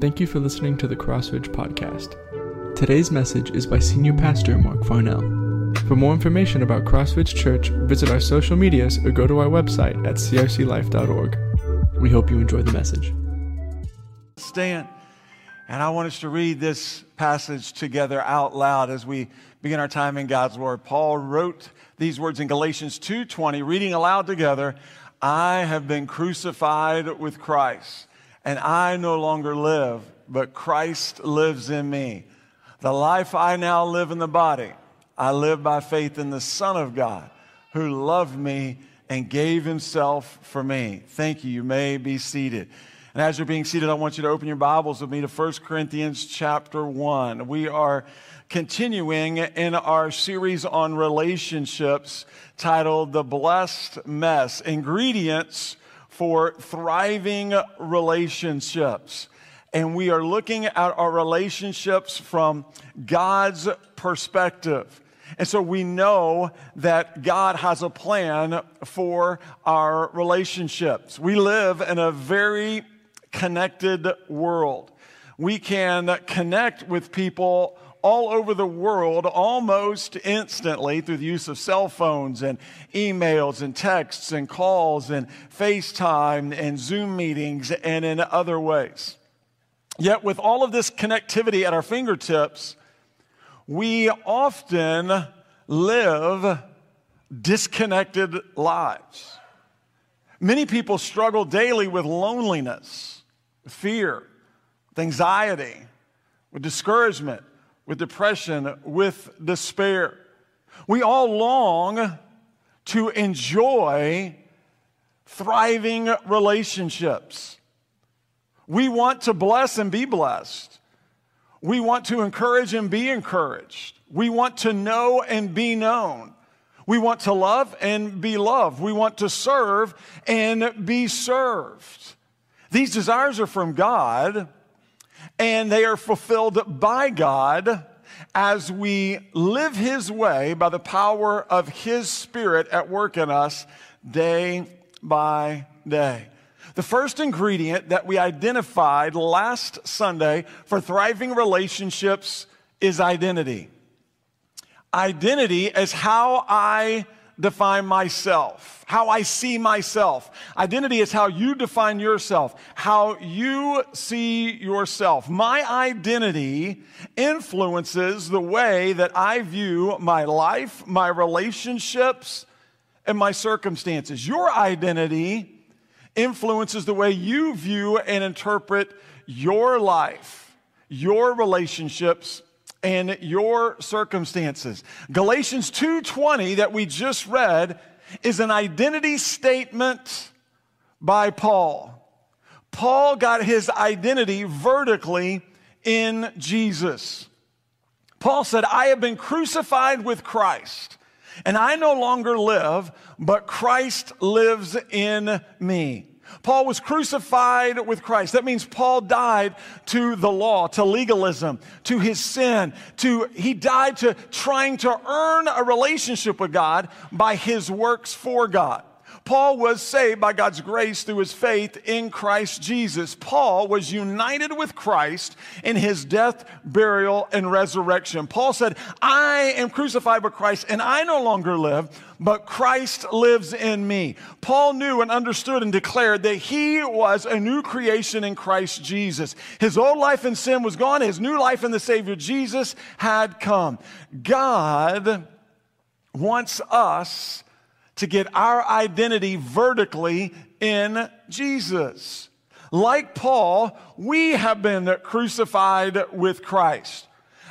Thank you for listening to the Crossridge Podcast. Today's message is by Senior Pastor Mark Farnell. For more information about Crossridge Church, visit our social medias or go to our website at crclife.org. We hope you enjoy the message. Stand. And I want us to read this passage together out loud as we begin our time in God's Word. Paul wrote these words in Galatians 2:20, reading aloud together, I have been crucified with Christ, and I no longer live, but Christ lives in me. The life I now live in the body, I live by faith in the Son of God, who loved me and gave himself for me. Thank you. You may be seated. And as you're being seated, I want you to open your Bibles with me to 1 Corinthians chapter 1. We are continuing in our series on relationships titled The Blessed Mess Ingredients for Thriving Relationships. And we are looking at our relationships from God's perspective. And so we know that God has a plan for our relationships. We live in a very connected world. We can connect with people all over the world almost instantly through the use of cell phones and emails and texts and calls and FaceTime and Zoom meetings and in other ways. Yet, with all of this connectivity at our fingertips, we often live disconnected lives. Many people struggle daily with loneliness, fear, with anxiety, with discouragement, with depression, with despair. We all long to enjoy thriving relationships. We want to bless and be blessed. We want to encourage and be encouraged. We want to know and be known. We want to love and be loved. We want to serve and be served. These desires are from God and they are fulfilled by God as we live His way by the power of His Spirit at work in us day by day. The first ingredient that we identified last Sunday for thriving relationships is identity. Identity is how I define myself, how I see myself. Identity is how you define yourself, how you see yourself. My identity influences the way that I view my life, my relationships, and my circumstances. Your identity influences the way you view and interpret your life, your relationships, and your circumstances. Galatians 2:20 that we just read is an identity statement by Paul. Paul got his identity vertically in Jesus. Paul said, I have been crucified with Christ, and I no longer live, but Christ lives in me. Paul was crucified with Christ. That means Paul died to the law, to legalism, to his sin, to he died to trying to earn a relationship with God by his works for God. Paul was saved by God's grace through his faith in Christ Jesus. Paul was united with Christ in his death, burial, and resurrection. Paul said, I am crucified with Christ and I no longer live, but Christ lives in me. Paul knew and understood and declared that he was a new creation in Christ Jesus. His old life in sin was gone, his new life in the Savior Jesus had come. God wants us to get our identity vertically in Jesus. Like Paul, we have been crucified with Christ.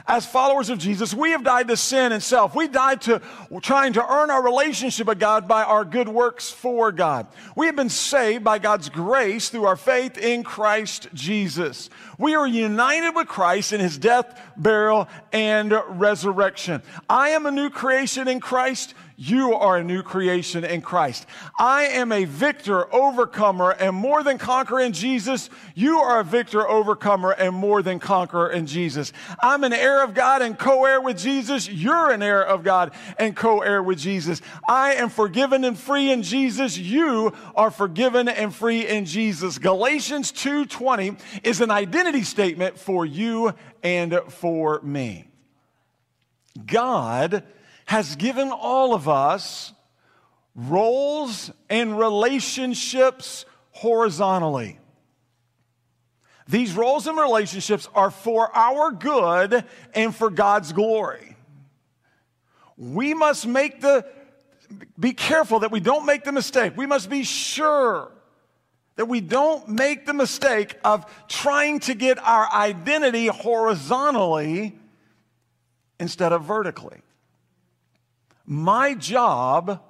As followers of Jesus, we have died to sin and self. We died to trying to earn our relationship with God by our good works for God. We have been saved by God's grace through our faith in Christ Jesus. We are united with Christ in his death, burial, and resurrection. I am a new creation in Christ. You are a new creation in Christ. I am a victor, overcomer, and more than conqueror in Jesus. You are a victor, overcomer, and more than conqueror in Jesus. I'm an heir of God and co heir with Jesus. You're an heir of God and co heir with Jesus. I am forgiven and free in Jesus. You are forgiven and free in Jesus. Galatians 2:20 is an identity statement for you and for me. God has given all of us roles and relationships horizontally. These roles and relationships are for our good and for God's glory. We must make the, be careful that we don't make the mistake. We must be sure that we don't make the mistake of trying to get our identity horizontally instead of vertically. My job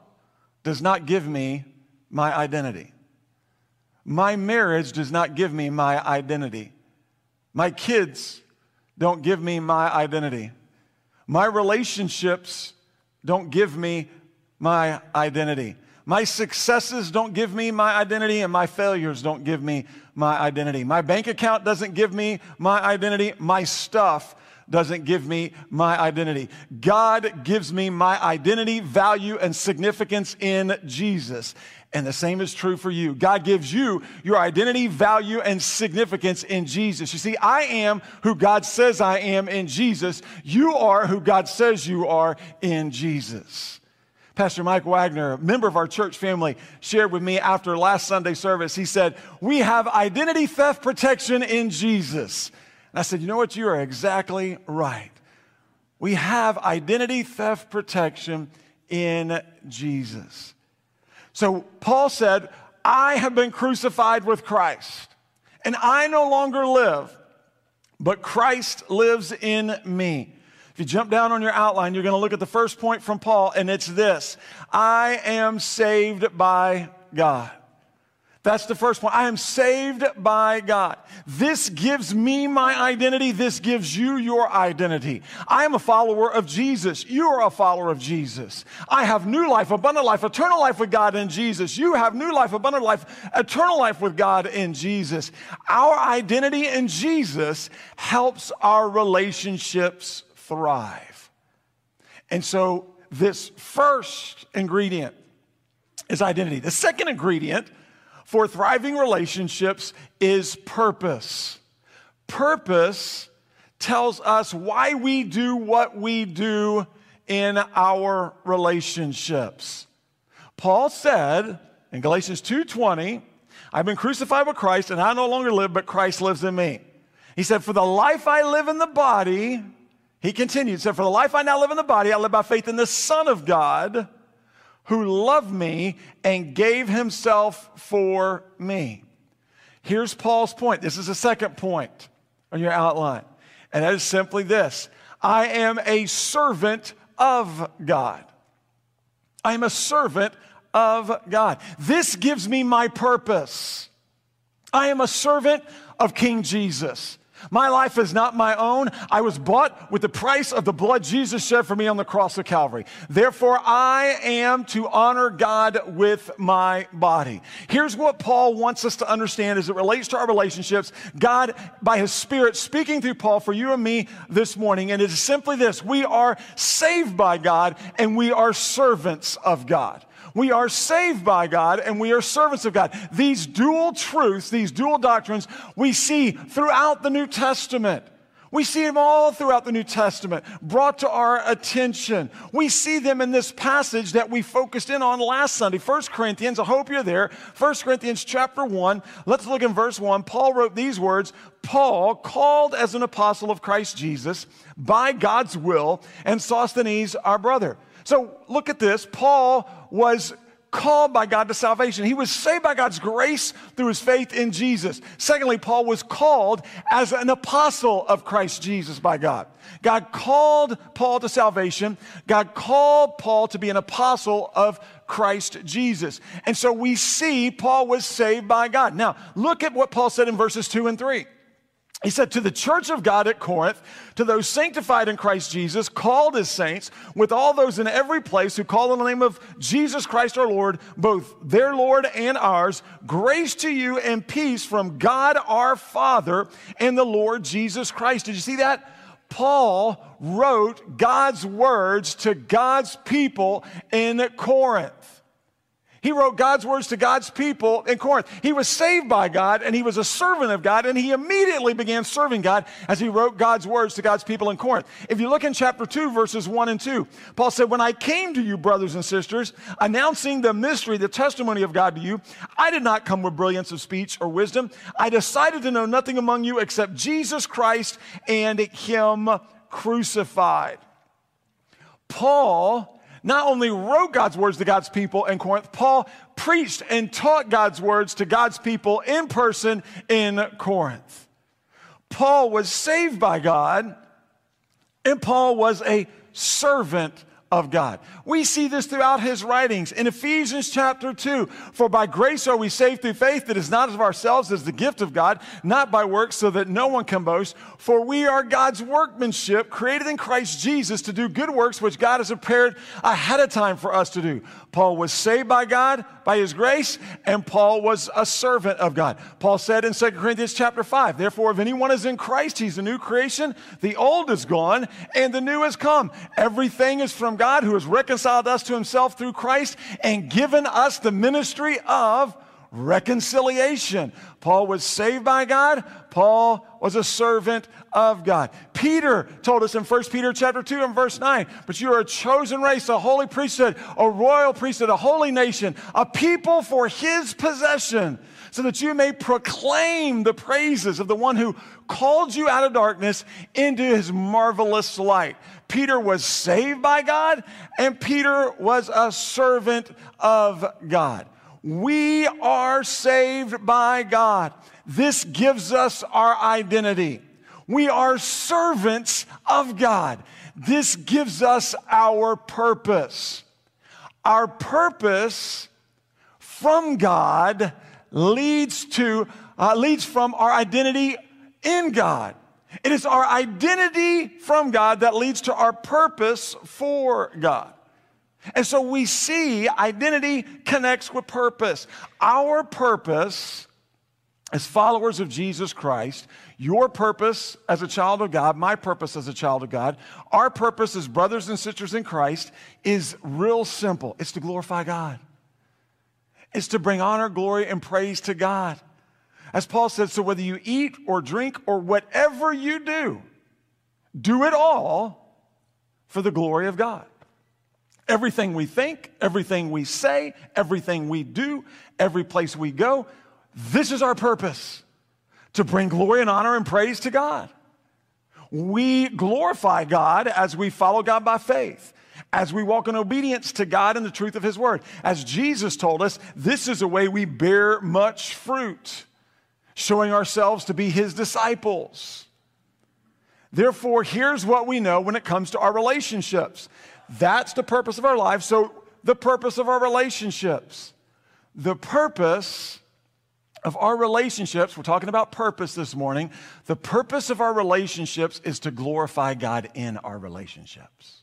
does not give me my identity. My marriage does not give me my identity. My kids don't give me my identity. My relationships don't give me my identity. My successes don't give me my identity, and my failures don't give me my identity. My bank account doesn't give me my identity. My stuff doesn't give me my identity. God gives me my identity, value, and significance in Jesus. And the same is true for you. God gives you your identity, value, and significance in Jesus. You see, I am who God says I am in Jesus. You are who God says you are in Jesus. Pastor Mike Wagner, a member of our church family, shared with me after last Sunday service. He said, We have identity theft protection in Jesus. And I said, You know what? You are exactly right. We have identity theft protection in Jesus. So Paul said, I have been crucified with Christ, and I no longer live, but Christ lives in me. If you jump down on your outline, you're going to look at the first point from Paul, and it's this I am saved by God. That's the first point. I am saved by God. This gives me my identity. This gives you your identity. I am a follower of Jesus. You are a follower of Jesus. I have new life, abundant life, eternal life with God in Jesus. You have new life, abundant life, eternal life with God in Jesus. Our identity in Jesus helps our relationships thrive. And so, this first ingredient is identity. The second ingredient for thriving relationships is purpose. Purpose tells us why we do what we do in our relationships. Paul said in Galatians 2:20, I've been crucified with Christ and I no longer live but Christ lives in me. He said for the life I live in the body, he continued, said for the life I now live in the body, I live by faith in the Son of God who loved me and gave himself for me. Here's Paul's point. This is the second point on your outline. And that is simply this I am a servant of God. I am a servant of God. This gives me my purpose. I am a servant of King Jesus. My life is not my own. I was bought with the price of the blood Jesus shed for me on the cross of Calvary. Therefore, I am to honor God with my body. Here's what Paul wants us to understand as it relates to our relationships. God, by his Spirit, speaking through Paul for you and me this morning, and it is simply this we are saved by God and we are servants of God. We are saved by God and we are servants of God. These dual truths, these dual doctrines, we see throughout the New Testament. We see them all throughout the New Testament brought to our attention. We see them in this passage that we focused in on last Sunday, 1 Corinthians. I hope you're there. 1 Corinthians chapter 1. Let's look in verse 1. Paul wrote these words Paul, called as an apostle of Christ Jesus by God's will, and Sosthenes, our brother. So look at this. Paul was called by God to salvation. He was saved by God's grace through his faith in Jesus. Secondly, Paul was called as an apostle of Christ Jesus by God. God called Paul to salvation. God called Paul to be an apostle of Christ Jesus. And so we see Paul was saved by God. Now, look at what Paul said in verses 2 and 3. He said, To the church of God at Corinth, to those sanctified in Christ Jesus, called as saints, with all those in every place who call on the name of Jesus Christ our Lord, both their Lord and ours, grace to you and peace from God our Father and the Lord Jesus Christ. Did you see that? Paul wrote God's words to God's people in Corinth. He wrote God's words to God's people in Corinth. He was saved by God and he was a servant of God and he immediately began serving God as he wrote God's words to God's people in Corinth. If you look in chapter 2, verses 1 and 2, Paul said, When I came to you, brothers and sisters, announcing the mystery, the testimony of God to you, I did not come with brilliance of speech or wisdom. I decided to know nothing among you except Jesus Christ and him crucified. Paul not only wrote God's words to God's people in Corinth, Paul preached and taught God's words to God's people in person in Corinth. Paul was saved by God, and Paul was a servant of God. We see this throughout his writings. In Ephesians chapter 2, for by grace are we saved through faith that is not of ourselves, as the gift of God, not by works, so that no one can boast. For we are God's workmanship, created in Christ Jesus to do good works which God has prepared ahead of time for us to do. Paul was saved by God, by his grace, and Paul was a servant of God. Paul said in 2 Corinthians chapter 5, therefore, if anyone is in Christ, he's a new creation. The old is gone, and the new has come. Everything is from God who has reconciled us to himself through Christ and given us the ministry of reconciliation. Paul was saved by God. Paul was a servant of God. Peter told us in 1 Peter chapter 2 and verse 9, but you are a chosen race, a holy priesthood, a royal priesthood, a holy nation, a people for his possession, so that you may proclaim the praises of the one who called you out of darkness into his marvelous light. Peter was saved by God, and Peter was a servant of God. We are saved by God. This gives us our identity. We are servants of God. This gives us our purpose. Our purpose from God leads to uh, leads from our identity in God. It is our identity from God that leads to our purpose for God. And so we see identity connects with purpose. Our purpose as followers of Jesus Christ, your purpose as a child of God, my purpose as a child of God, our purpose as brothers and sisters in Christ is real simple. It's to glorify God. It's to bring honor, glory, and praise to God. As Paul said, so whether you eat or drink or whatever you do, do it all for the glory of God. Everything we think, everything we say, everything we do, every place we go, this is our purpose to bring glory and honor and praise to God. We glorify God as we follow God by faith, as we walk in obedience to God and the truth of His Word. As Jesus told us, this is a way we bear much fruit, showing ourselves to be His disciples. Therefore, here's what we know when it comes to our relationships that's the purpose of our life. So, the purpose of our relationships. The purpose of our relationships, we're talking about purpose this morning. The purpose of our relationships is to glorify God in our relationships.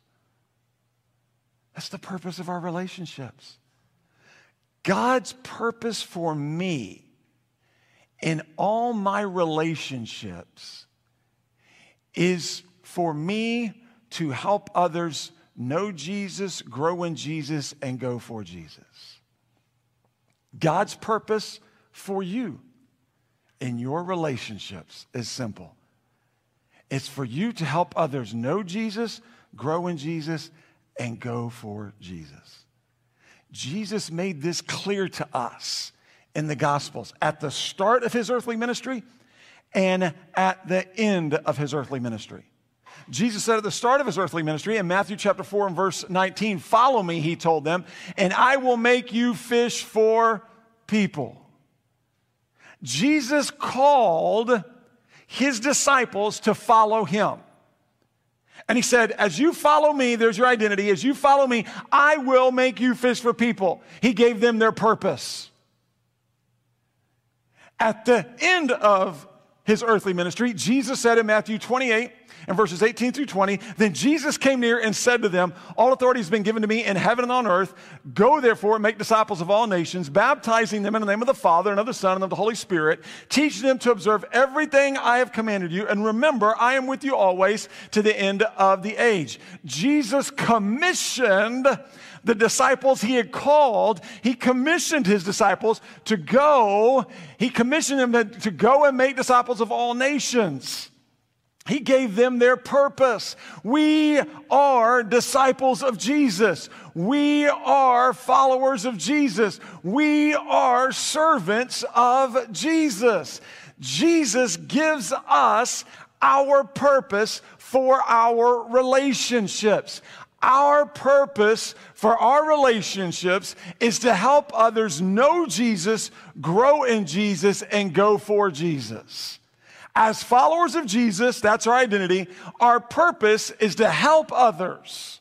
That's the purpose of our relationships. God's purpose for me in all my relationships is for me to help others know Jesus, grow in Jesus, and go for Jesus. God's purpose for you in your relationships is simple it's for you to help others know Jesus, grow in Jesus, and go for Jesus. Jesus made this clear to us in the Gospels at the start of his earthly ministry and at the end of his earthly ministry. Jesus said at the start of his earthly ministry in Matthew chapter 4 and verse 19, Follow me, he told them, and I will make you fish for people. Jesus called his disciples to follow him. And he said, As you follow me, there's your identity. As you follow me, I will make you fish for people. He gave them their purpose. At the end of his earthly ministry, Jesus said in Matthew 28 and verses 18 through 20, Then Jesus came near and said to them, All authority has been given to me in heaven and on earth. Go therefore and make disciples of all nations, baptizing them in the name of the Father and of the Son and of the Holy Spirit, teaching them to observe everything I have commanded you. And remember, I am with you always to the end of the age. Jesus commissioned the disciples he had called, he commissioned his disciples to go, he commissioned them to, to go and make disciples of all nations. He gave them their purpose. We are disciples of Jesus. We are followers of Jesus. We are servants of Jesus. Jesus gives us our purpose for our relationships. Our purpose for our relationships is to help others know Jesus, grow in Jesus, and go for Jesus. As followers of Jesus, that's our identity. Our purpose is to help others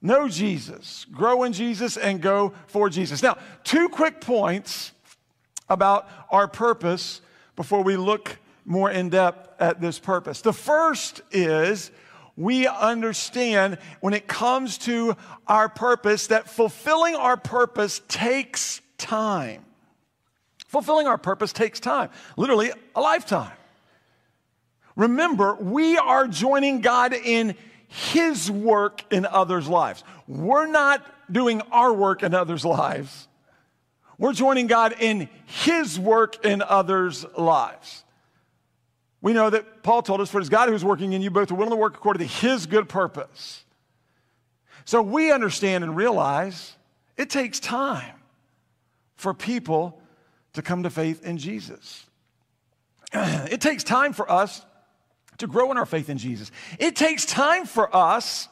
know Jesus, grow in Jesus, and go for Jesus. Now, two quick points about our purpose before we look more in depth at this purpose. The first is we understand when it comes to our purpose that fulfilling our purpose takes time. Fulfilling our purpose takes time, literally a lifetime. Remember, we are joining God in His work in others' lives. We're not doing our work in others' lives. We're joining God in His work in others' lives. We know that Paul told us, for it's God who's working in you both to will and to work according to his good purpose. So we understand and realize it takes time for people to come to faith in Jesus. it takes time for us to grow in our faith in Jesus. It takes time for us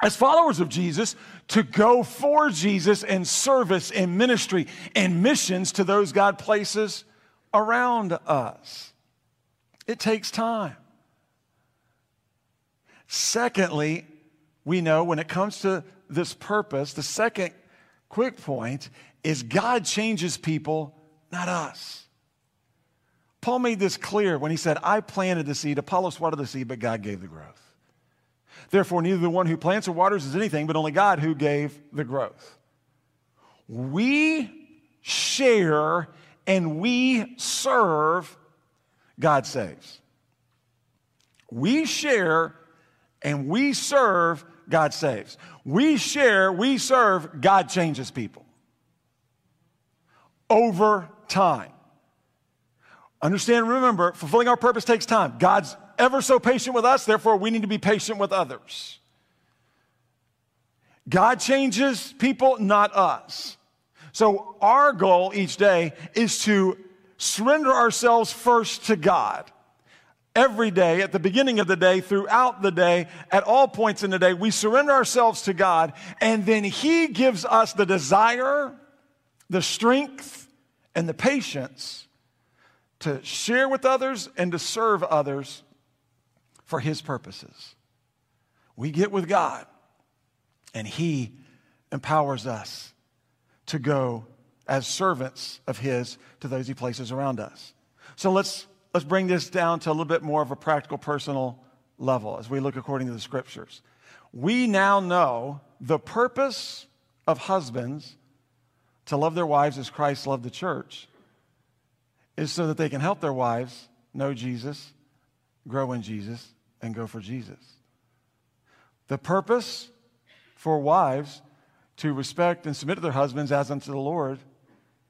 as followers of Jesus to go for Jesus in service and ministry and missions to those God places around us. It takes time. Secondly, we know when it comes to this purpose, the second quick point is God changes people, not us. Paul made this clear when he said, I planted the seed, Apollos watered the seed, but God gave the growth. Therefore, neither the one who plants or waters is anything, but only God who gave the growth. We share and we serve God saves. We share and we serve, God saves. We share, we serve, God changes people. Over time. Understand, remember, fulfilling our purpose takes time. God's ever so patient with us, therefore, we need to be patient with others. God changes people, not us. So, our goal each day is to surrender ourselves first to God. Every day, at the beginning of the day, throughout the day, at all points in the day, we surrender ourselves to God, and then He gives us the desire, the strength, and the patience to share with others and to serve others for His purposes. We get with God, and He empowers us to go as servants of His to those He places around us. So let's, let's bring this down to a little bit more of a practical, personal level as we look according to the scriptures. We now know the purpose of husbands to love their wives as Christ loved the church is so that they can help their wives know Jesus, grow in Jesus, and go for Jesus. The purpose for wives to respect and submit to their husbands as unto the Lord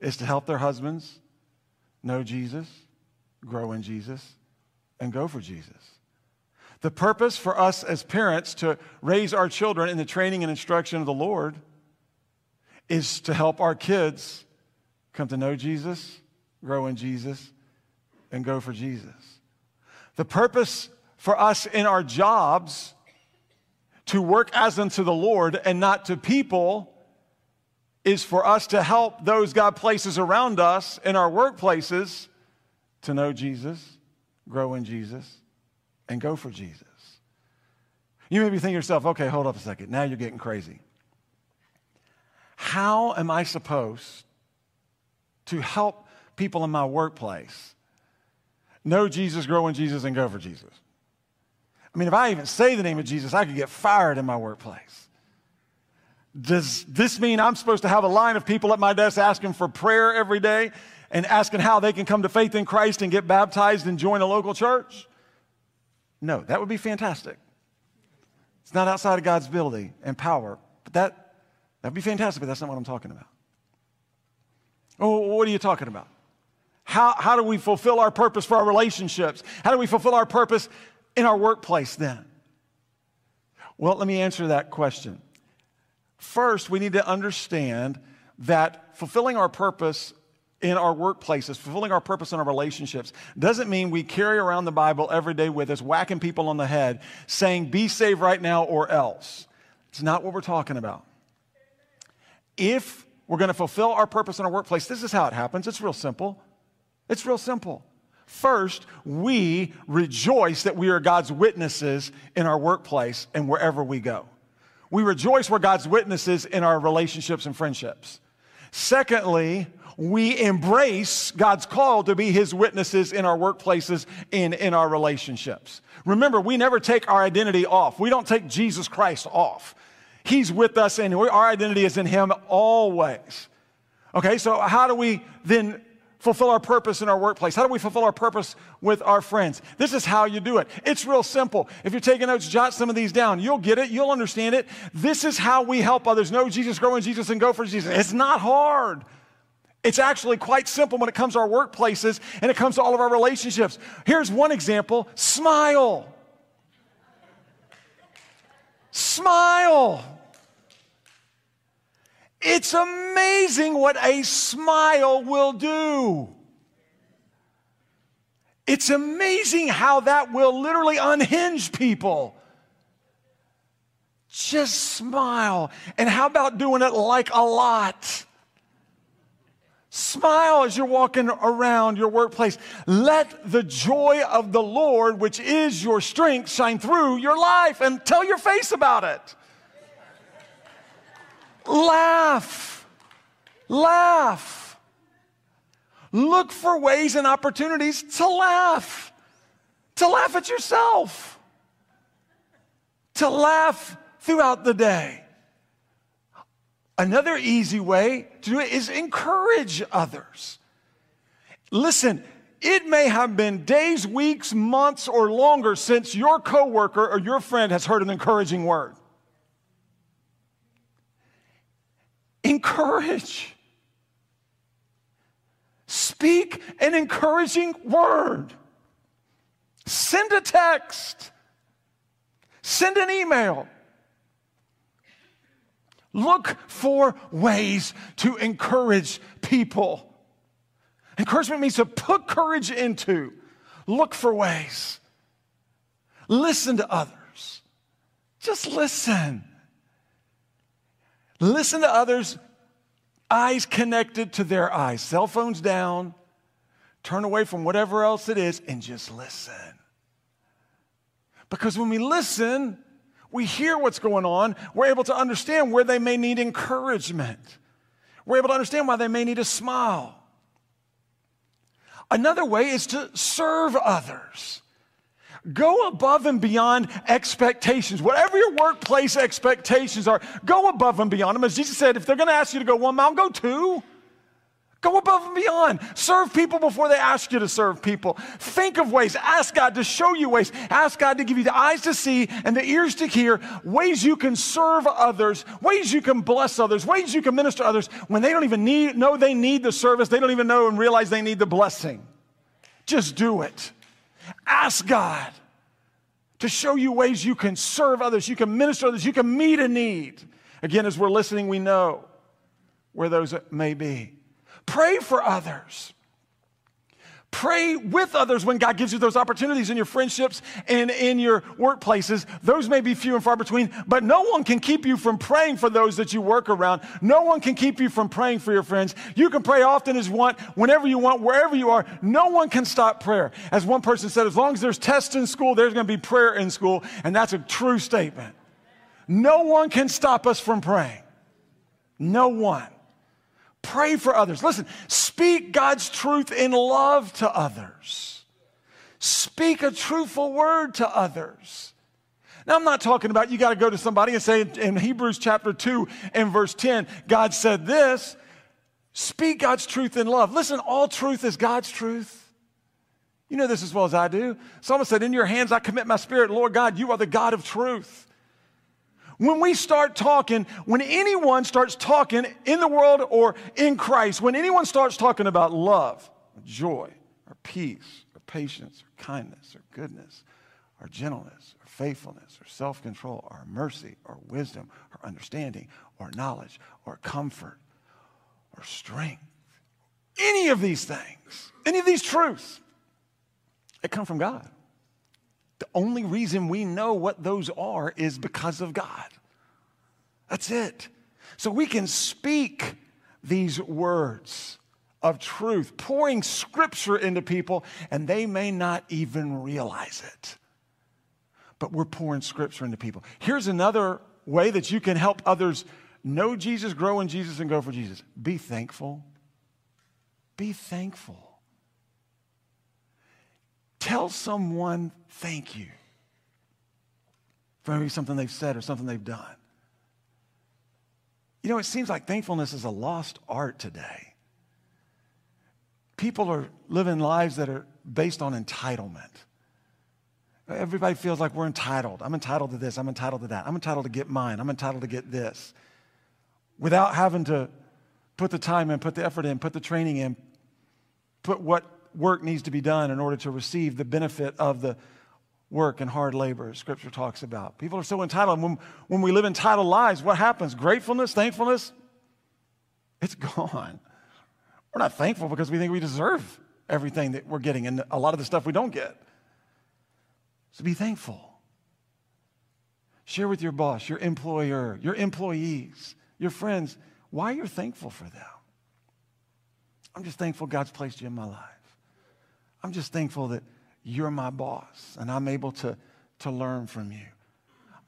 is to help their husbands know Jesus, grow in Jesus, and go for Jesus. The purpose for us as parents to raise our children in the training and instruction of the Lord is to help our kids come to know Jesus, grow in Jesus, and go for Jesus. The purpose for us in our jobs to work as unto the Lord and not to people is for us to help those God places around us in our workplaces to know Jesus, grow in Jesus, and go for Jesus. You may be thinking to yourself, okay, hold up a second. Now you're getting crazy. How am I supposed to help people in my workplace know Jesus, grow in Jesus, and go for Jesus. I mean, if I even say the name of Jesus, I could get fired in my workplace. Does this mean I'm supposed to have a line of people at my desk asking for prayer every day and asking how they can come to faith in Christ and get baptized and join a local church? No, that would be fantastic. It's not outside of God's ability and power, but that that'd be fantastic, but that's not what I'm talking about. Oh, what are you talking about? How, how do we fulfill our purpose for our relationships? How do we fulfill our purpose in our workplace then? Well, let me answer that question. First, we need to understand that fulfilling our purpose in our workplaces, fulfilling our purpose in our relationships, doesn't mean we carry around the Bible every day with us, whacking people on the head, saying, be saved right now or else. It's not what we're talking about. If we're going to fulfill our purpose in our workplace, this is how it happens. It's real simple. It's real simple. First, we rejoice that we are God's witnesses in our workplace and wherever we go. We rejoice we're God's witnesses in our relationships and friendships. Secondly, we embrace God's call to be his witnesses in our workplaces and in our relationships. Remember, we never take our identity off. We don't take Jesus Christ off. He's with us and our identity is in him always. Okay, so how do we then fulfill our purpose in our workplace? How do we fulfill our purpose with our friends? This is how you do it. It's real simple. If you're taking notes, jot some of these down. You'll get it, you'll understand it. This is how we help others know Jesus, grow in Jesus, and go for Jesus. It's not hard. It's actually quite simple when it comes to our workplaces and it comes to all of our relationships. Here's one example smile. Smile. It's amazing what a smile will do. It's amazing how that will literally unhinge people. Just smile. And how about doing it like a lot? Smile as you're walking around your workplace. Let the joy of the Lord, which is your strength, shine through your life and tell your face about it. Laugh. Laugh. Look for ways and opportunities to laugh. To laugh at yourself. To laugh throughout the day. Another easy way to do it is encourage others. Listen, it may have been days, weeks, months, or longer since your coworker or your friend has heard an encouraging word. Encourage. Speak an encouraging word. Send a text. Send an email. Look for ways to encourage people. Encouragement means to put courage into. Look for ways. Listen to others. Just listen. Listen to others, eyes connected to their eyes, cell phones down, turn away from whatever else it is, and just listen. Because when we listen, we hear what's going on, we're able to understand where they may need encouragement. We're able to understand why they may need a smile. Another way is to serve others. Go above and beyond expectations. Whatever your workplace expectations are, go above and beyond them. As Jesus said, if they're going to ask you to go one mile, go two. Go above and beyond. Serve people before they ask you to serve people. Think of ways. Ask God to show you ways. Ask God to give you the eyes to see and the ears to hear ways you can serve others, ways you can bless others, ways you can minister to others when they don't even need, know they need the service. They don't even know and realize they need the blessing. Just do it. Ask God to show you ways you can serve others, you can minister others, you can meet a need. Again, as we're listening, we know where those may be. Pray for others. Pray with others when God gives you those opportunities in your friendships and in your workplaces. Those may be few and far between, but no one can keep you from praying for those that you work around. No one can keep you from praying for your friends. You can pray often as you want, whenever you want, wherever you are. No one can stop prayer. As one person said, as long as there's tests in school, there's going to be prayer in school. And that's a true statement. No one can stop us from praying. No one. Pray for others. Listen, speak God's truth in love to others. Speak a truthful word to others. Now, I'm not talking about you got to go to somebody and say in Hebrews chapter 2 and verse 10, God said this. Speak God's truth in love. Listen, all truth is God's truth. You know this as well as I do. Someone said, In your hands I commit my spirit. Lord God, you are the God of truth. When we start talking, when anyone starts talking in the world or in Christ, when anyone starts talking about love, or joy, or peace, or patience, or kindness, or goodness, or gentleness, or faithfulness, or self control, or mercy, or wisdom, or understanding, or knowledge, or comfort, or strength, any of these things, any of these truths, they come from God. The only reason we know what those are is because of God. That's it. So we can speak these words of truth, pouring scripture into people, and they may not even realize it. But we're pouring scripture into people. Here's another way that you can help others know Jesus, grow in Jesus, and go for Jesus. Be thankful. Be thankful. Tell someone thank you for maybe something they've said or something they've done. You know, it seems like thankfulness is a lost art today. People are living lives that are based on entitlement. Everybody feels like we're entitled. I'm entitled to this. I'm entitled to that. I'm entitled to get mine. I'm entitled to get this. Without having to put the time in, put the effort in, put the training in, put what work needs to be done in order to receive the benefit of the work and hard labor, Scripture talks about. People are so entitled. When, when we live entitled lives, what happens? Gratefulness, thankfulness, it's gone. We're not thankful because we think we deserve everything that we're getting and a lot of the stuff we don't get. So be thankful. Share with your boss, your employer, your employees, your friends why you're thankful for them. I'm just thankful God's placed you in my life. I'm just thankful that you're my boss and I'm able to, to learn from you.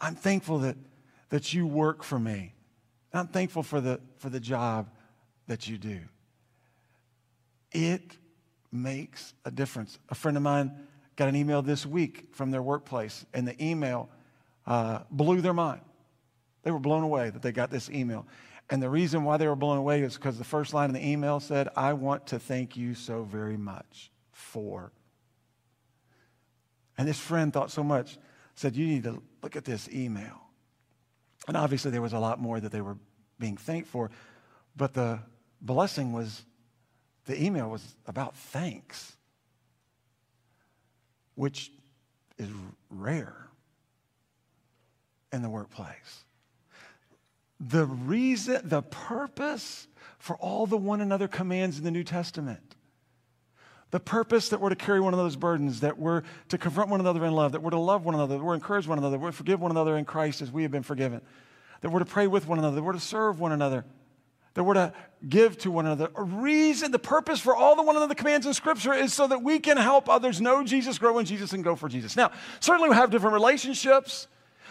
I'm thankful that, that you work for me. I'm thankful for the, for the job that you do. It makes a difference. A friend of mine got an email this week from their workplace, and the email uh, blew their mind. They were blown away that they got this email. And the reason why they were blown away is because the first line in the email said, I want to thank you so very much for and this friend thought so much, said, You need to look at this email. And obviously, there was a lot more that they were being thanked for, but the blessing was the email was about thanks, which is rare in the workplace. The reason, the purpose for all the one another commands in the New Testament the purpose that we're to carry one another's burdens, that we're to confront one another in love, that we're to love one another, that we're to encourage one another, that we're to forgive one another in Christ as we have been forgiven, that we're to pray with one another, that we're to serve one another, that we're to give to one another. A reason, the purpose for all the one another commands in Scripture is so that we can help others know Jesus, grow in Jesus, and go for Jesus. Now, certainly we have different relationships.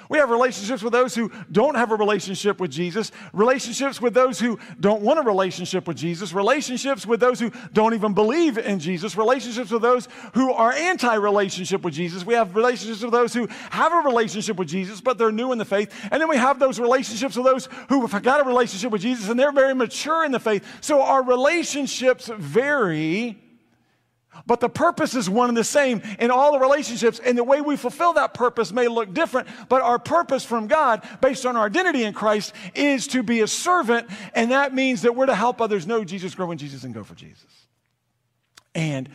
We have relationships with those who don't have a relationship with Jesus, relationships with those who don't want a relationship with Jesus, relationships with those who don't even believe in Jesus, relationships with those who are anti relationship with Jesus. We have relationships with those who have a relationship with Jesus, but they're new in the faith. And then we have those relationships with those who have got a relationship with Jesus and they're very mature in the faith. So our relationships vary but the purpose is one and the same in all the relationships, and the way we fulfill that purpose may look different, but our purpose from God, based on our identity in Christ, is to be a servant, and that means that we're to help others know Jesus, grow in Jesus, and go for Jesus. And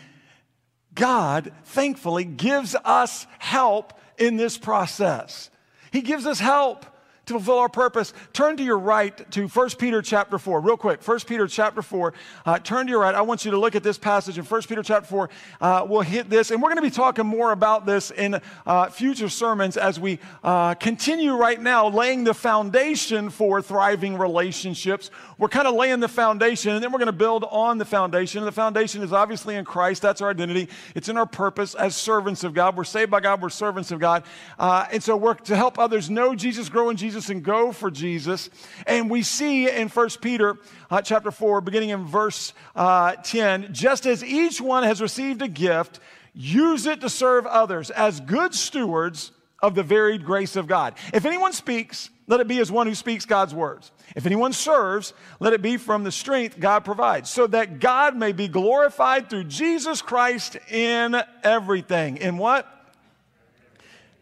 God, thankfully, gives us help in this process. He gives us help to fulfill our purpose, turn to your right to 1 Peter chapter 4, real quick. 1 Peter chapter 4, uh, turn to your right. I want you to look at this passage in 1 Peter chapter 4. Uh, we'll hit this, and we're going to be talking more about this in uh, future sermons as we uh, continue right now laying the foundation for thriving relationships. We're kind of laying the foundation, and then we're going to build on the foundation. And the foundation is obviously in Christ. That's our identity. It's in our purpose as servants of God. We're saved by God. We're servants of God. Uh, and so we're to help others know Jesus, grow in Jesus Jesus and go for Jesus. And we see in 1 Peter uh, chapter 4, beginning in verse uh, 10, just as each one has received a gift, use it to serve others as good stewards of the varied grace of God. If anyone speaks, let it be as one who speaks God's words. If anyone serves, let it be from the strength God provides, so that God may be glorified through Jesus Christ in everything. In what?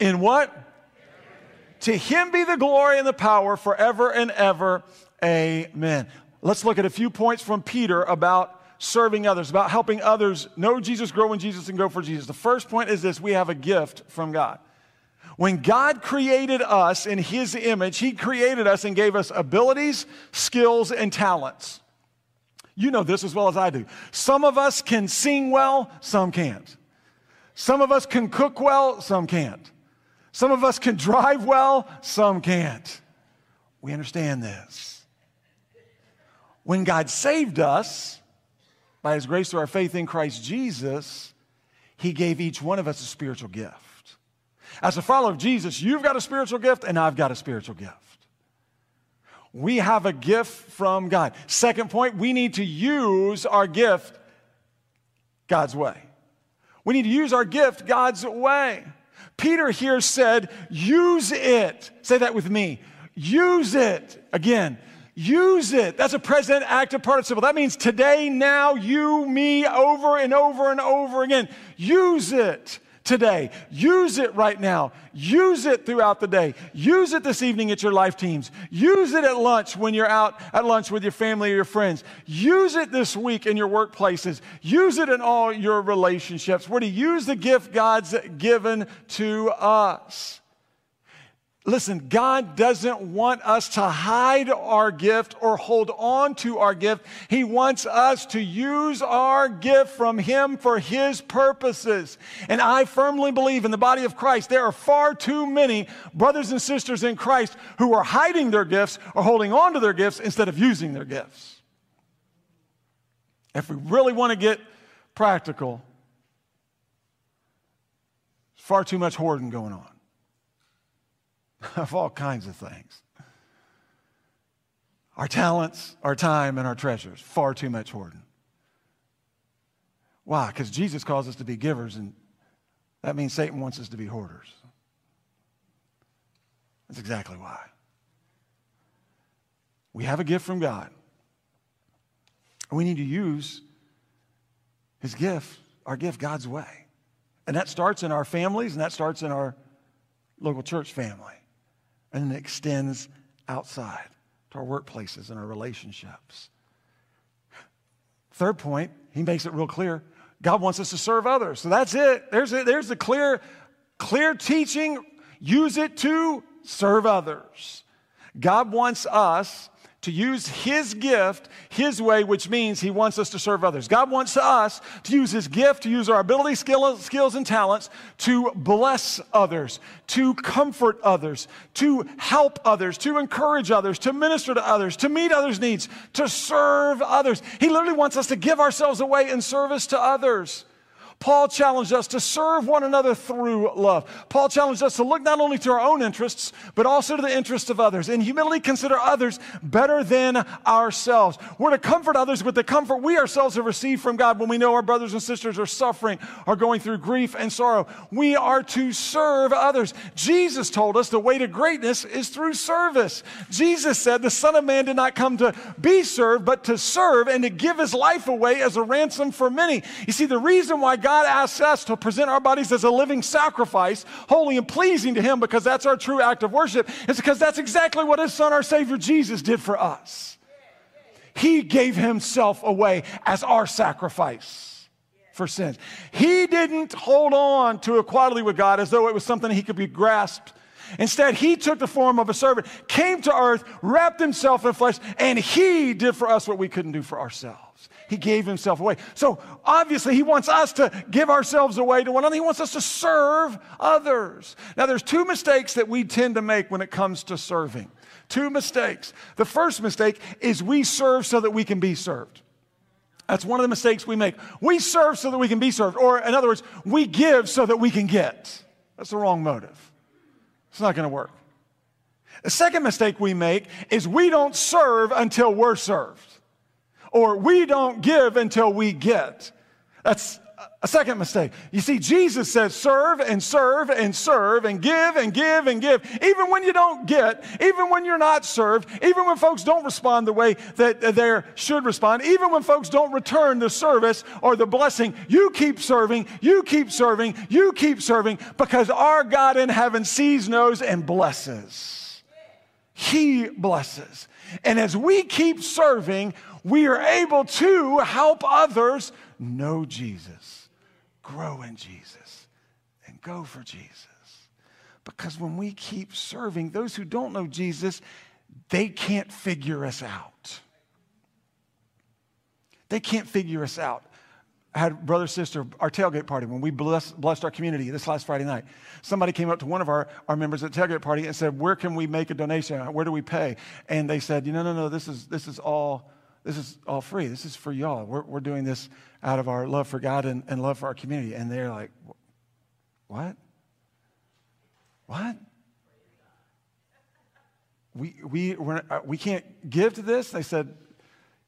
In what? To him be the glory and the power forever and ever. Amen. Let's look at a few points from Peter about serving others, about helping others know Jesus, grow in Jesus, and go for Jesus. The first point is this we have a gift from God. When God created us in His image, He created us and gave us abilities, skills, and talents. You know this as well as I do. Some of us can sing well, some can't. Some of us can cook well, some can't. Some of us can drive well, some can't. We understand this. When God saved us, by His grace through our faith in Christ Jesus, He gave each one of us a spiritual gift. As a follower of Jesus, you've got a spiritual gift and I've got a spiritual gift. We have a gift from God. Second point, we need to use our gift God's way. We need to use our gift God's way. Peter here said, use it. Say that with me. Use it. Again, use it. That's a present active participle. That means today, now, you, me, over and over and over again. Use it today. Use it right now. Use it throughout the day. Use it this evening at your life teams. Use it at lunch when you're out at lunch with your family or your friends. Use it this week in your workplaces. Use it in all your relationships. We're to use the gift God's given to us. Listen, God doesn't want us to hide our gift or hold on to our gift. He wants us to use our gift from Him for His purposes. And I firmly believe in the body of Christ, there are far too many brothers and sisters in Christ who are hiding their gifts or holding on to their gifts instead of using their gifts. If we really want to get practical, far too much hoarding going on. of all kinds of things. Our talents, our time, and our treasures. Far too much hoarding. Why? Because Jesus calls us to be givers, and that means Satan wants us to be hoarders. That's exactly why. We have a gift from God. We need to use his gift, our gift, God's way. And that starts in our families, and that starts in our local church family and it extends outside to our workplaces and our relationships. Third point, he makes it real clear. God wants us to serve others. So that's it. There's, it. There's the clear, clear teaching. Use it to serve others. God wants us to use His gift His way, which means He wants us to serve others. God wants us to use His gift, to use our ability, skill, skills, and talents to bless others, to comfort others, to help others, to encourage others, to minister to others, to meet others' needs, to serve others. He literally wants us to give ourselves away in service to others. Paul challenged us to serve one another through love. Paul challenged us to look not only to our own interests, but also to the interests of others. In humility, consider others better than ourselves. We're to comfort others with the comfort we ourselves have received from God when we know our brothers and sisters are suffering, are going through grief and sorrow. We are to serve others. Jesus told us the way to greatness is through service. Jesus said the Son of Man did not come to be served, but to serve and to give his life away as a ransom for many. You see, the reason why God God asks us to present our bodies as a living sacrifice, holy and pleasing to Him, because that's our true act of worship, is because that's exactly what His Son, our Savior Jesus, did for us. He gave Himself away as our sacrifice for sins. He didn't hold on to equality with God as though it was something He could be grasped. Instead, he took the form of a servant, came to earth, wrapped himself in flesh, and he did for us what we couldn't do for ourselves. He gave himself away. So obviously, he wants us to give ourselves away to one another. He wants us to serve others. Now, there's two mistakes that we tend to make when it comes to serving. Two mistakes. The first mistake is we serve so that we can be served. That's one of the mistakes we make. We serve so that we can be served. Or, in other words, we give so that we can get. That's the wrong motive. It's not going to work. The second mistake we make is we don't serve until we're served, or we don't give until we get. That's a second mistake. You see, Jesus says serve and serve and serve and give and give and give. Even when you don't get, even when you're not served, even when folks don't respond the way that they should respond, even when folks don't return the service or the blessing, you keep serving, you keep serving, you keep serving because our God in heaven sees, knows, and blesses. He blesses. And as we keep serving, we are able to help others know Jesus, grow in Jesus, and go for Jesus. Because when we keep serving, those who don't know Jesus, they can't figure us out. They can't figure us out. I had brother, sister, our tailgate party when we blessed, blessed our community this last Friday night. Somebody came up to one of our, our members at the tailgate party and said, Where can we make a donation? Where do we pay? And they said, You know, no, no, this is, this is all this is all free. This is for y'all. We're, we're doing this out of our love for God and, and love for our community. And they're like, what? What? We, we, uh, we can't give to this? They said,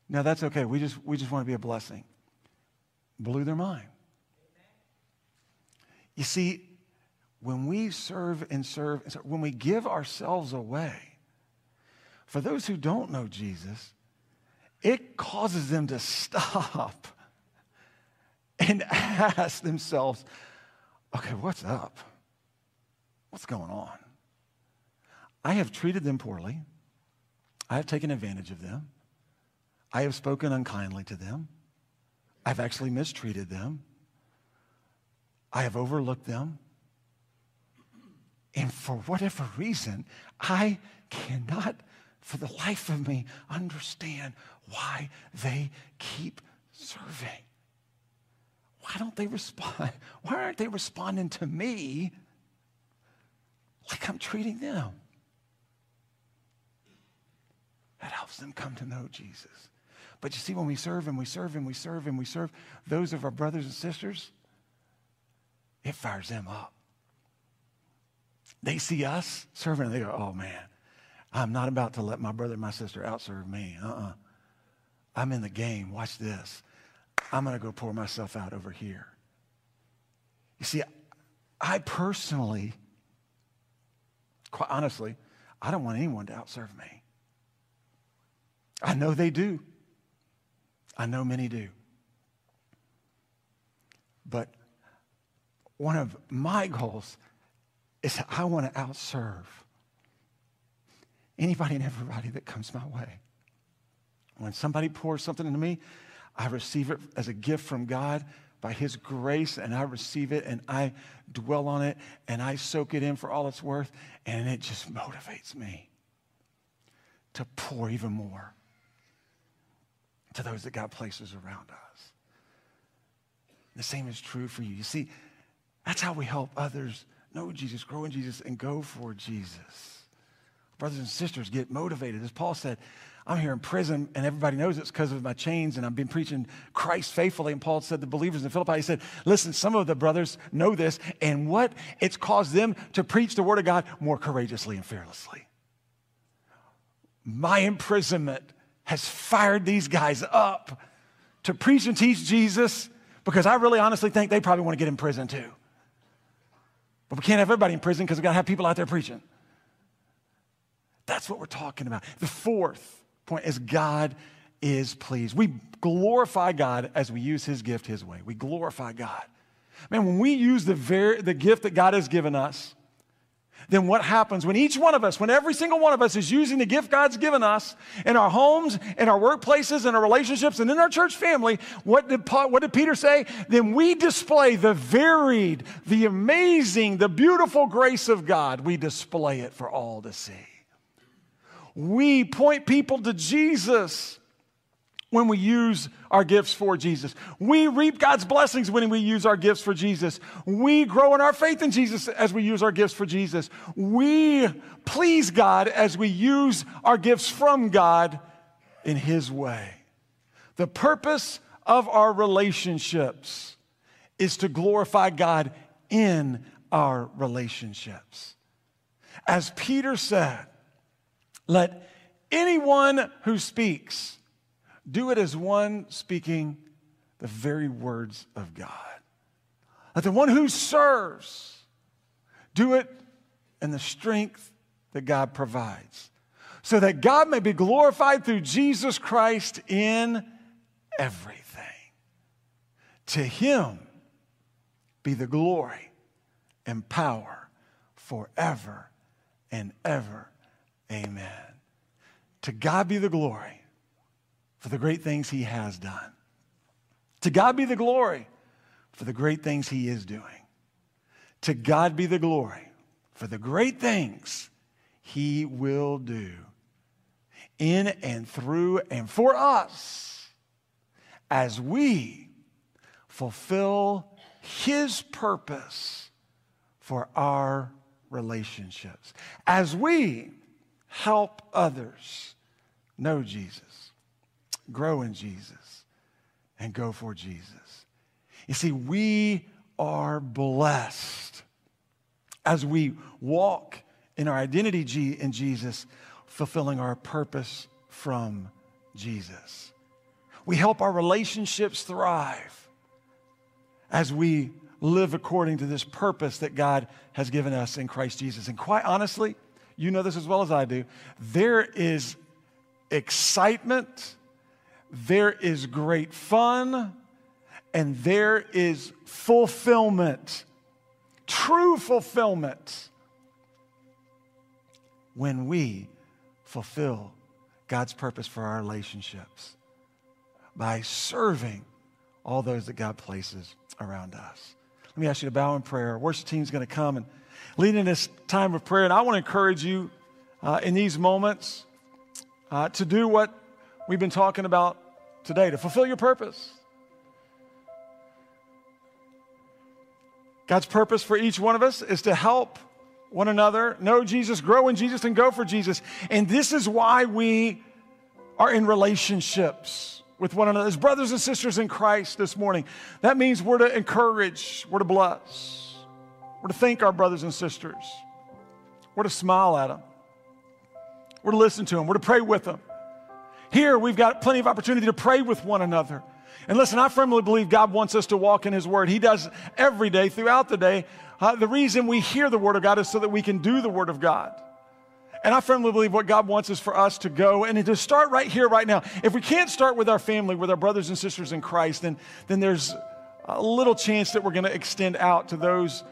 no, that's okay. We just, we just want to be a blessing. Blew their mind. You see, when we serve and serve, when we give ourselves away, for those who don't know Jesus, it causes them to stop and ask themselves, okay, what's up? What's going on? I have treated them poorly. I have taken advantage of them. I have spoken unkindly to them. I've actually mistreated them. I have overlooked them. And for whatever reason, I cannot for the life of me, understand why they keep serving. Why don't they respond? Why aren't they responding to me like I'm treating them? That helps them come to know Jesus. But you see, when we serve and we serve and we serve and we serve those of our brothers and sisters, it fires them up. They see us serving and they go, oh man, I'm not about to let my brother and my sister outserve me. Uh-uh. I'm in the game. Watch this. I'm going to go pour myself out over here. You see, I personally, quite honestly, I don't want anyone to outserve me. I know they do. I know many do. But one of my goals is that I want to outserve anybody and everybody that comes my way. When somebody pours something into me, I receive it as a gift from God by His grace, and I receive it and I dwell on it and I soak it in for all it's worth, and it just motivates me to pour even more to those that God places around us. The same is true for you. You see, that's how we help others know Jesus, grow in Jesus, and go for Jesus brothers and sisters get motivated. As Paul said, I'm here in prison and everybody knows it's because of my chains and I've been preaching Christ faithfully. And Paul said, the believers in Philippi, he said, listen, some of the brothers know this and what it's caused them to preach the word of God more courageously and fearlessly. My imprisonment has fired these guys up to preach and teach Jesus because I really honestly think they probably want to get in prison too. But we can't have everybody in prison because we've got to have people out there preaching. That's what we're talking about. The fourth point is God is pleased. We glorify God as we use his gift his way. We glorify God. Man, when we use the, very, the gift that God has given us, then what happens when each one of us, when every single one of us is using the gift God's given us in our homes, in our workplaces, in our relationships, and in our church family, what did, Paul, what did Peter say? Then we display the varied, the amazing, the beautiful grace of God. We display it for all to see. We point people to Jesus when we use our gifts for Jesus. We reap God's blessings when we use our gifts for Jesus. We grow in our faith in Jesus as we use our gifts for Jesus. We please God as we use our gifts from God in His way. The purpose of our relationships is to glorify God in our relationships. As Peter said, Let anyone who speaks do it as one speaking the very words of God. Let the one who serves do it in the strength that God provides, so that God may be glorified through Jesus Christ in everything. To him be the glory and power forever and ever. Amen. To God be the glory for the great things he has done. To God be the glory for the great things he is doing. To God be the glory for the great things he will do in and through and for us as we fulfill his purpose for our relationships, as we help others know Jesus, grow in Jesus, and go for Jesus. You see, we are blessed as we walk in our identity in Jesus, fulfilling our purpose from Jesus. We help our relationships thrive as we live according to this purpose that God has given us in Christ Jesus. And quite honestly, you know this as well as I do, there is excitement, there is great fun, and there is fulfillment, true fulfillment, when we fulfill God's purpose for our relationships by serving all those that God places around us. Let me ask you to bow in prayer. Worship team is going to come and lead in this time of prayer. And I want to encourage you uh, in these moments uh, to do what we've been talking about today, to fulfill your purpose. God's purpose for each one of us is to help one another know Jesus, grow in Jesus, and go for Jesus. And this is why we are in relationships with one another as brothers and sisters in Christ this morning. That means we're to encourage, we're to bless, we're to thank our brothers and sisters, we're to smile at them, we're to listen to them, we're to pray with them. Here, we've got plenty of opportunity to pray with one another. And listen, I firmly believe God wants us to walk in His Word. He does every day, throughout the day. Uh, the reason we hear the Word of God is so that we can do the Word of God. And I firmly believe what God wants is for us to go and to start right here, right now. If we can't start with our family, with our brothers and sisters in Christ, then, then there's a little chance that we're going to extend out to those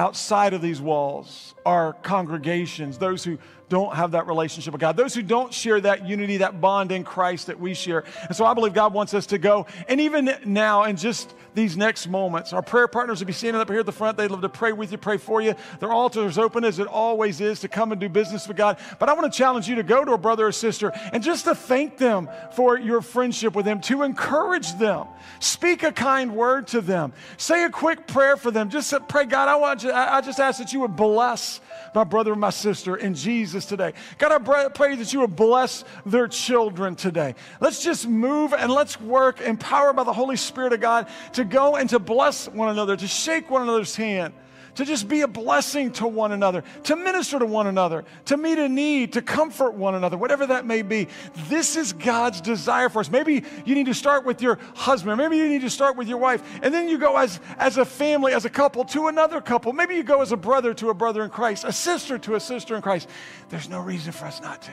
outside of these walls, our congregations, those who don't have that relationship with God, those who don't share that unity, that bond in Christ that we share. And so I believe God wants us to go. And even now, in just these next moments, our prayer partners will be standing up here at the front. They'd love to pray with you, pray for you. Their altar is open as it always is to come and do business with God. But I want to challenge you to go to a brother or sister and just to thank them for your friendship with them, to encourage them. Speak a kind word to them. Say a quick prayer for them. Just pray, God, I want you, I just ask that you would bless my brother and my sister in Jesus today. God, I pray that you would bless their children today. Let's just move and let's work, empowered by the Holy Spirit of God, to go and to bless one another, to shake one another's hand to just be a blessing to one another, to minister to one another, to meet a need, to comfort one another, whatever that may be. This is God's desire for us. Maybe you need to start with your husband, maybe you need to start with your wife, and then you go as, as a family, as a couple to another couple. Maybe you go as a brother to a brother in Christ, a sister to a sister in Christ. There's no reason for us not to.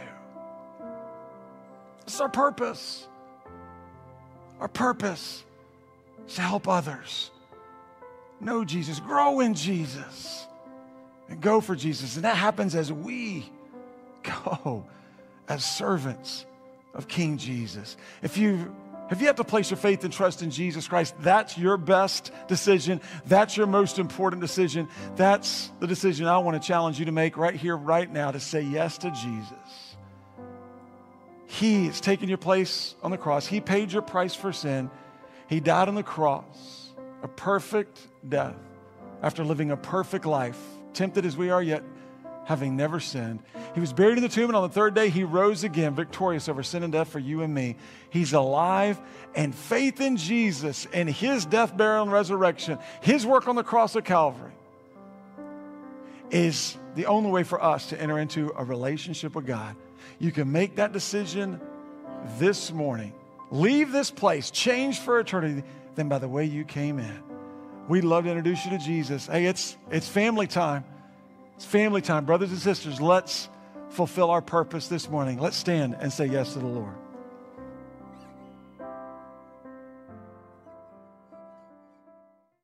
Is our purpose. Our purpose is to help others know Jesus, grow in Jesus, and go for Jesus. And that happens as we go as servants of King Jesus. If you if you have to place your faith and trust in Jesus Christ, that's your best decision. That's your most important decision. That's the decision I want to challenge you to make right here, right now, to say yes to Jesus. He has taken your place on the cross. He paid your price for sin. He died on the cross, a perfect death after living a perfect life, tempted as we are, yet having never sinned. He was buried in the tomb, and on the third day, he rose again, victorious over sin and death for you and me. He's alive, and faith in Jesus and his death, burial, and resurrection, his work on the cross of Calvary, is the only way for us to enter into a relationship with God. You can make that decision this morning. Leave this place, change for eternity, than by the way you came in. We'd love to introduce you to Jesus. Hey, it's, it's family time. It's family time. Brothers and sisters, let's fulfill our purpose this morning. Let's stand and say yes to the Lord.